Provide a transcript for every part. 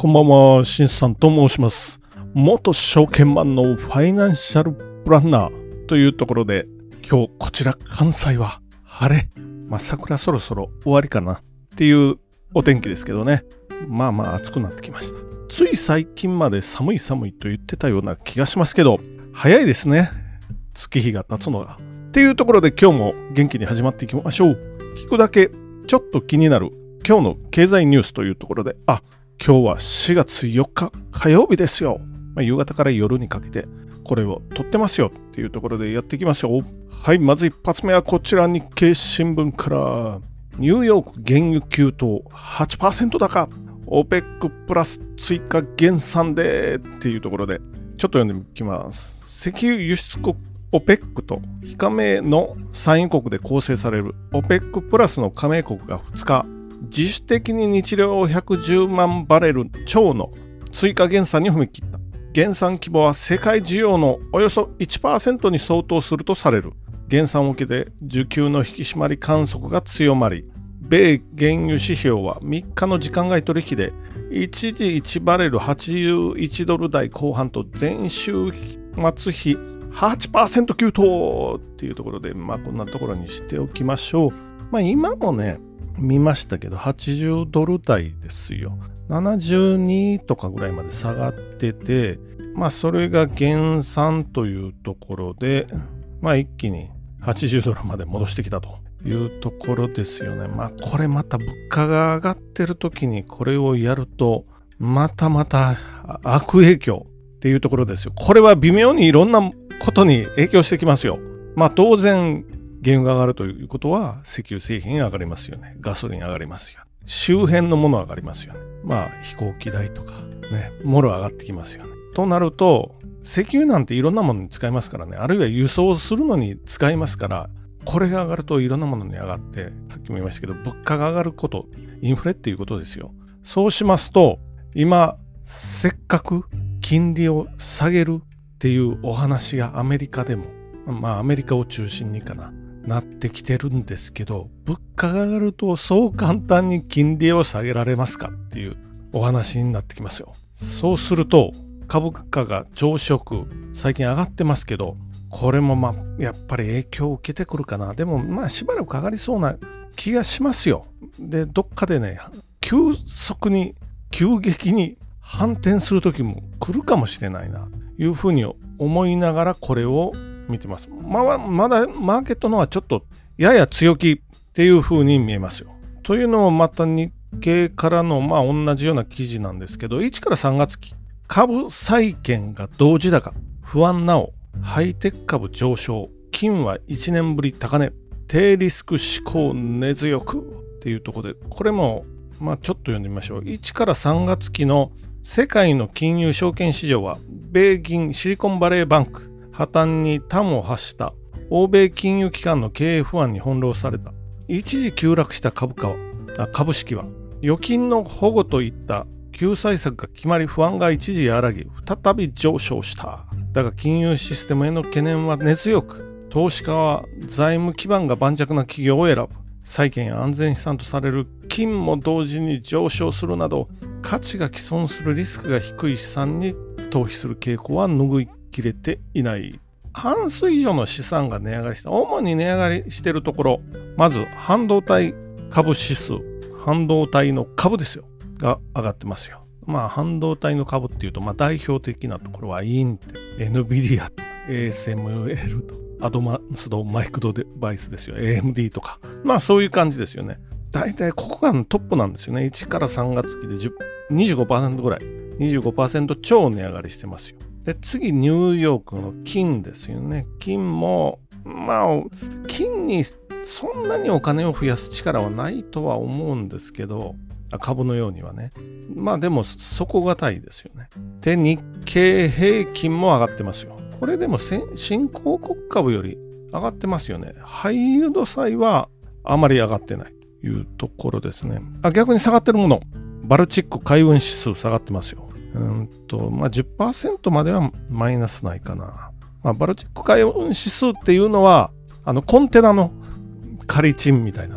こんばんは、しんさんと申します。元証券マンのファイナンシャルプランナーというところで、今日こちら関西は晴れ。まあ桜そろそろ終わりかなっていうお天気ですけどね。まあまあ暑くなってきました。つい最近まで寒い寒いと言ってたような気がしますけど、早いですね。月日が経つのが。っていうところで今日も元気に始まっていきましょう。聞くだけちょっと気になる今日の経済ニュースというところで、あ、今日は4月4日火曜日ですよ。まあ、夕方から夜にかけてこれを撮ってますよっていうところでやっていきますよ。はい、まず一発目はこちら日経新聞からニューヨーク原油急騰8%高 OPEC プラス追加減産でっていうところでちょっと読んでいきます。石油輸出国 OPEC と非加盟の産油国で構成される OPEC プラスの加盟国が2日自主的に日量110万バレル超の追加減産に踏み切った。減産規模は世界需要のおよそ1%に相当するとされる。減産を受けて需給の引き締まり観測が強まり、米原油指標は3日の時間外取引で一時1バレル81ドル台後半と前週末比8%急騰っていうところで、まあこんなところにしておきましょう。まあ今もね、見ましたけど、80ドル台ですよ。72とかぐらいまで下がってて、まあそれが減産というところで、まあ一気に80ドルまで戻してきたというところですよね。まあこれまた物価が上がってる時にこれをやると、またまた悪影響っていうところですよ。これは微妙にいろんなことに影響してきますよ。まあ当然原油が上がるということは石油製品上がりますよね。ガソリン上がりますよ。周辺のもの上がりますよね。まあ飛行機代とかね、もろ上がってきますよね。となると、石油なんていろんなものに使いますからね、あるいは輸送するのに使いますから、これが上がるといろんなものに上がって、さっきも言いましたけど、物価が上がること、インフレっていうことですよ。そうしますと、今、せっかく金利を下げるっていうお話がアメリカでも、まあアメリカを中心にかな、なってきてるんですけど、物価が上がるとそう簡単に金利を下げられますかっていうお話になってきますよ。そうすると、株価が上昇最近上がってますけど、これもまあ、やっぱり影響を受けてくるかな。でもまあ、しばらく上がりそうな気がしますよ。で、どっかでね、急速に、急激に反転する時も来るかもしれないな、というふうに思いながらこれを見てます。まあ、まだマーケットのはちょっとやや強気っていう風に見えますよ。というのもまた日経からのまあ同じような記事なんですけど、1から3月期、株債券が同時高、不安なお、ハイテク株上昇、金は1年ぶり高値、低リスク志向根強くっていうところで、これもまあちょっと読んでみましょう。1から3月期の世界の金融証券市場は、米銀シリコンバレーバンク、破綻に端を発した。欧米金融機関の経営不安に翻弄された。一時急落した株価は株式は預金の保護といった救済策が決まり不安が一時和らぎ再び上昇した。だが金融システムへの懸念は根強く投資家は財務基盤が盤石な企業を選ぶ。債券や安全資産とされる金も同時に上昇するなど価値が既存するリスクが低い資産に投資する傾向は拭い切れていない。半数以上の資産が値上がりした。主に値上がりしているところまず半導体株指数。半導体の株ですよ。が上がってますよ。まあ半導体の株っていうと、まあ、代表的なところはインテ NVIDIA と ASML とアドバンスドマイクロデバイスですよ。AMD とか。まあそういう感じですよね。大体ここがトップなんですよね。1から3月期で25%ぐらい。25%超値上がりしてますよ。で次ニューヨークの金ですよね。金もまあ金にそんなにお金を増やす力はないとは思うんですけど株のようにはね。まあでも底堅いですよね。で日経平均も上がってますよ。これでも新興国株より上がってますよね。ハイイード債はあまり上がってないというところですね。あ逆に下がってるもの。バルチック海運指数下がってますよ。うんと、まあ、10%まではマイナスないかな。まあ、バルチック海運指数っていうのは、あの、コンテナの仮賃みたいな、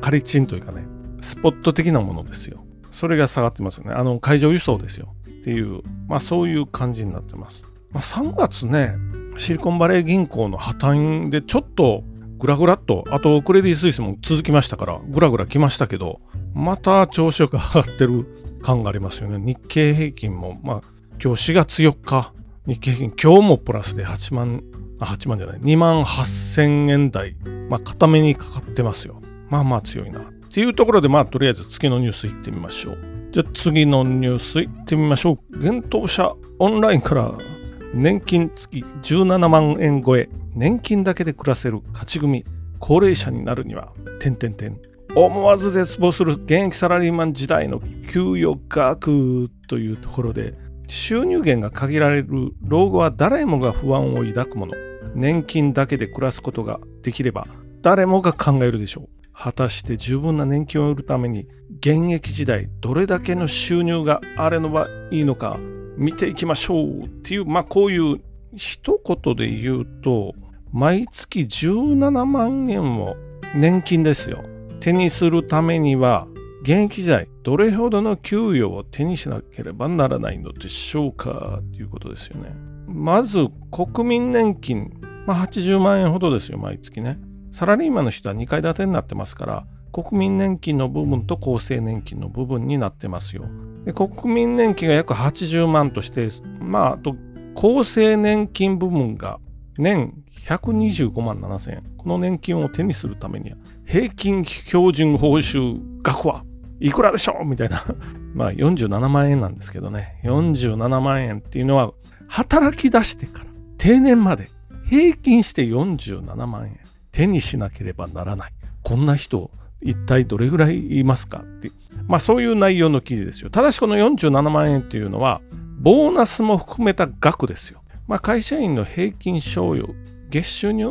仮賃というかね、スポット的なものですよ。それが下がってますよね。あの、海上輸送ですよ。っていう、まあそういう感じになってます。まあ3月ね、シリコンバレー銀行の破綻でちょっとグラグラっと、あとクレディ・スイスも続きましたから、グラグラ来ましたけど、また調子よく上がってる感がありますよね。日経平均も、まあ今日4月4日、日経平均今日もプラスで8万、あ、8万じゃない、2万8000円台、まあ固めにかかってますよ。まあまあ強いな。っていうところで、まあとりあえず次のニュースいってみましょう。じゃあ次のニュースいってみましょう。現当社オンラインから年金月17万円超え、年金だけで暮らせる勝ち組、高齢者になるには、点々点。思わず絶望する現役サラリーマン時代の給与額というところで、収入源が限られる老後は誰もが不安を抱くもの。年金だけで暮らすことができれば、誰もが考えるでしょう。果たして十分な年金を得るために、現役時代どれだけの収入があればいいのか、見ていきましょうっていう、まあこういう一言で言うと、毎月17万円を年金ですよ。手にするためには、現役時代、どれほどの給与を手にしなければならないのでしょうかということですよね。まず、国民年金、まあ、80万円ほどですよ、毎月ね。サラリーマンの人は2階建てになってますから、国民年金の部分と厚生年金の部分になってますよ。で国民年金が約80万として、まあ、あと厚生年金部分が年125万7000円。この年金を手にするためには、平均標準報酬額はいくらでしょう？みたいな。まあ47万円なんですけどね。47万円っていうのは、働き出してから定年まで平均して47万円手にしなければならない。こんな人一体どれぐらいいますかってまあそういう内容の記事ですよ。ただしこの47万円っていうのは、ボーナスも含めた額ですよ。まあ会社員の平均賞与、月収に、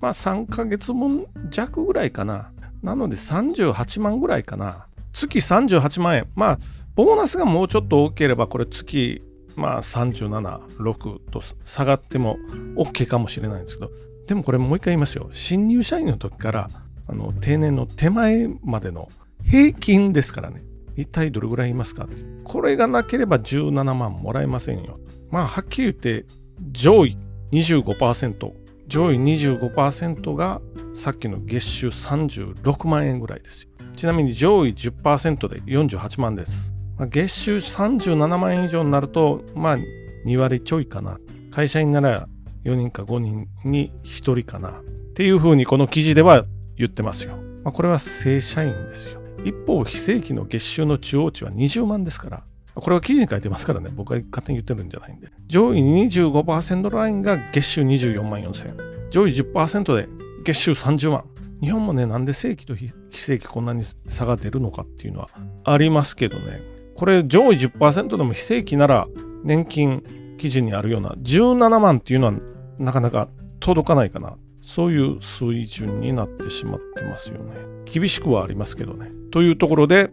まあ3ヶ月分弱ぐらいかな。なので38万ぐらいかな。月38万円。まあ、ボーナスがもうちょっと多ければ、これ月、まあ37、6と下がっても OK かもしれないんですけど、でもこれもう一回言いますよ。新入社員の時からあの定年の手前までの平均ですからね。一体どれぐらいいますかこれがなければ17万もらえませんよ。まあ、はっきり言って、上位25%、上位25%がさっきの月収36万円ぐらいですよ。ちなみに上位10%で48万です。月収37万円以上になると、まあ、2割ちょいかな。会社員なら4人か5人に1人かな。っていうふうにこの記事では言ってますよ。まあ、これは正社員ですよ。一方、非正規の月収の中央値は20万ですから、これは記事に書いてますからね、僕が勝手に言ってるんじゃないんで。上位25%ラインが月収24万4000円。上位10%で月収30万。日本もね、なんで正規と非正規こんなに差が出るのかっていうのはありますけどね。これ上位10%でも非正規なら年金記事にあるような17万っていうのはなかなか届かないかな。そういう水準になってしまってますよね。厳しくはありますけどね。というところで、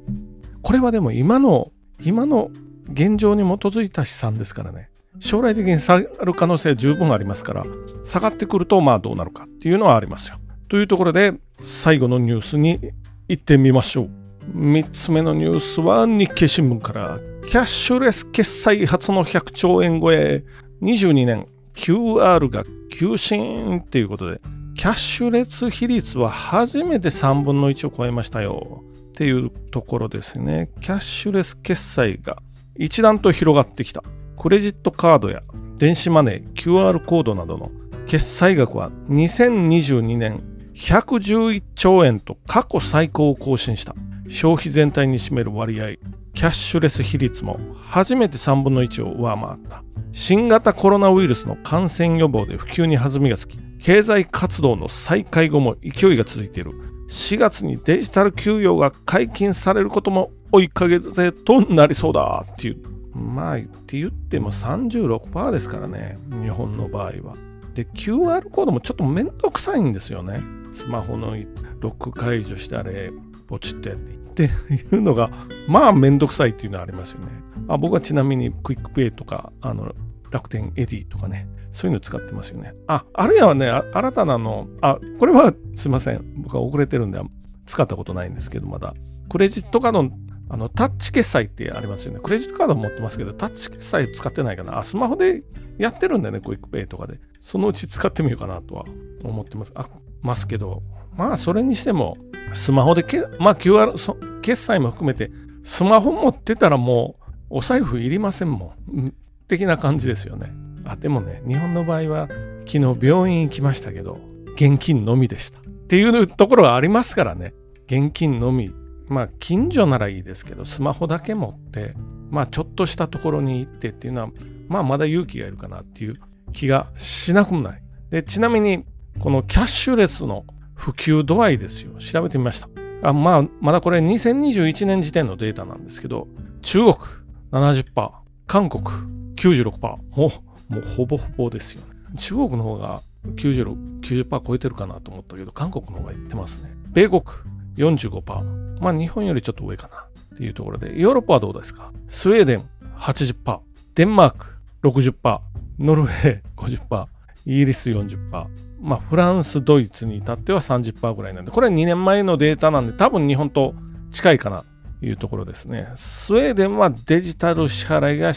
これはでも今の、今の現状に基づいた資産ですからね。将来的に下がる可能性は十分ありますから、下がってくるとまあどうなるかっていうのはありますよ。というところで、最後のニュースに行ってみましょう。3つ目のニュースは日経新聞から、キャッシュレス決済初の100兆円超え、22年 QR が急進っていうことで、キャッシュレス比率は初めて3分の1を超えましたよっていうところですね。キャッシュレス決済が一段と広がってきた。クレジットカードや電子マネー、QR コードなどの決済額は2022年111兆円と過去最高を更新した。消費全体に占める割合、キャッシュレス比率も初めて3分の1を上回った。新型コロナウイルスの感染予防で普及に弾みがつき、経済活動の再開後も勢いが続いている。4月にデジタル給与が解禁されることも追いかけぜとなりそうだっていう。まあ、って言っても36%ですからね、日本の場合は。で、QR コードもちょっとめんどくさいんですよね。スマホのロック解除してあれ、ポチッとやってっていうのが、まあめんどくさいっていうのはありますよね。あ僕はちなみにクイックペイとか、あの、楽天エディとかね、そういうの使ってますよね。あ、あるいはね、新たなの、あ、これは すいません。僕は遅れてるんで、使ったことないんですけど、まだ。クレジットカードあの、タッチ決済ってありますよね。クレジットカード持ってますけど、タッチ決済使ってないかな。あ、スマホでやってるんだよね、クイックペイとかで。そのうち使ってみようかなとは思ってます。あ、ますけど、まあ、それにしても、スマホでけ、まあ、QR、決済も含めて、スマホ持ってたらもう、お財布いりませんもん。的な感じですよね。あ、でもね、日本の場合は、昨日病院行きましたけど、現金のみでした。っていうところがありますからね。現金のみ。まあ、近所ならいいですけど、スマホだけ持って、まあ、ちょっとしたところに行ってっていうのは、まあ、まだ勇気がいるかなっていう気がしなくもない。で、ちなみに、このキャッシュレスの普及度合いですよ。調べてみました。あまあ、まだこれ2021年時点のデータなんですけど、中国70%、韓国96%、もう、もうほぼほぼですよね。中国の方が96 90%超えてるかなと思ったけど、韓国の方がいってますね。米国45%。まあ日本よりちょっと上かなっていうところで、ヨーロッパはどうですか？スウェーデン80%、デンマーク60%、ノルウェー50%、イギリス40%、まあフランス、ドイツに至っては30%ぐらいなんで、これは2年前のデータなんで、多分日本と近いかなというところですね。スウェーデンはデジタル支払いが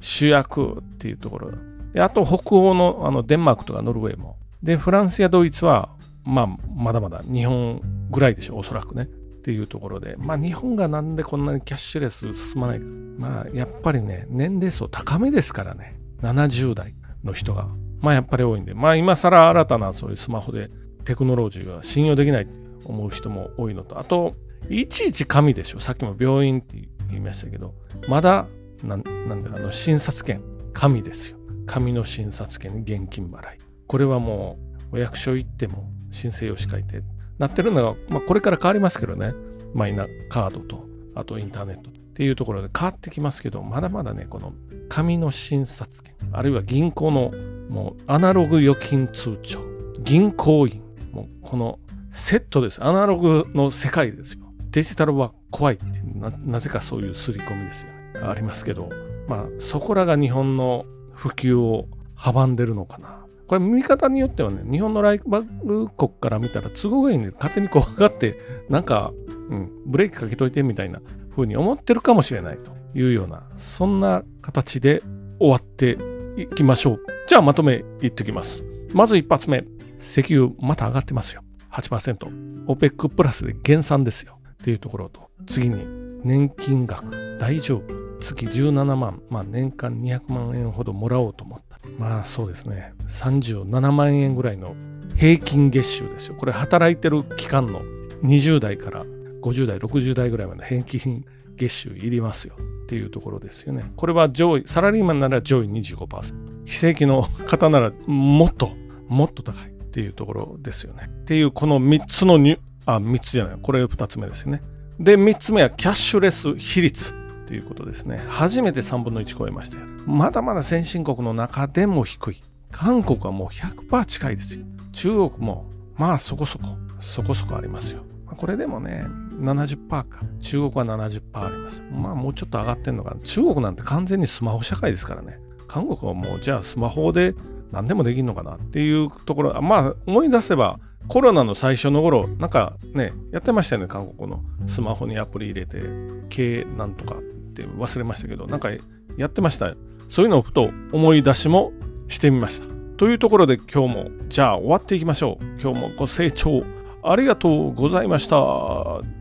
主役っていうところ。であと北欧のあのデンマークとかノルウェーも。で、フランスやドイツは、まあ、まだまだ日本ぐらいでしょう、おそらくね。っていうところで、まあ、日本がなんでこんなにキャッシュレス進まないか。まあ、やっぱりね、年齢層高めですからね。70代の人が。まあ、やっぱり多いんで、まあ、今更新たなそういうスマホでテクノロジーが信用できないって思う人も多いのと、あと、いちいち紙でしょ。さっきも病院って言いましたけど、まだ、なんなんで、あの、診察券、紙ですよ。紙の診察券、現金払い。これはもう、お役所行っても申請用紙書いて、なってるのが、まあ、これから変わりますけどね。マイナカードと、あとインターネットっていうところで変わってきますけど、まだまだね、この紙の診察券、あるいは銀行のもうアナログ預金通帳、銀行員、もうこのセットです。アナログの世界ですよ。デジタルは怖いってな、なぜかそういう刷り込みですよ。ありますけど、まあそこらが日本の普及を阻んでるのかな。これ見方によってはね、日本のライバル国から見たら都合がいいんで、勝手に怖がって、なんか、うん、ブレーキかけといてみたいな風に思ってるかもしれないというような、そんな形で終わっていきましょう。じゃあまとめいってきます。まず一発目、石油また上がってますよ。8%。OPEC プラスで減産ですよ。っていうところと、次に年金額大丈夫。月17万、まあ年間200万円ほどもらおうと思った。まあそうですね。37万円ぐらいの平均月収ですよ。これ働いてる期間の20代から50代、60代ぐらいまで平均月収いりますよっていうところですよね。これは上位、サラリーマンなら上位25%。非正規の方ならもっと、もっと高いっていうところですよね。っていうこの3つのニュ、あ、3つじゃない。これ2つ目ですよね。で、3つ目はキャッシュレス比率っていうことですね。初めて3分の1超えましたよ。まだまだ先進国の中でも低い。韓国はもう100%近いですよ。中国もまあそこそこ、そこそこありますよ。これでもね、70%か。中国は70%あります。まあもうちょっと上がってんのかな。中国なんて完全にスマホ社会ですからね。韓国はもうじゃあスマホで何でもできるのかなっていうところ、まあ思い出せばコロナの最初の頃、なんかね、やってましたよね、韓国のスマホにアプリ入れて、K なんとかって忘れましたけど、なんかやってました。そういうのをふと思い出しもしてみました。というところで今日も、じゃあ終わっていきましょう。今日もご清聴ありがとうございました。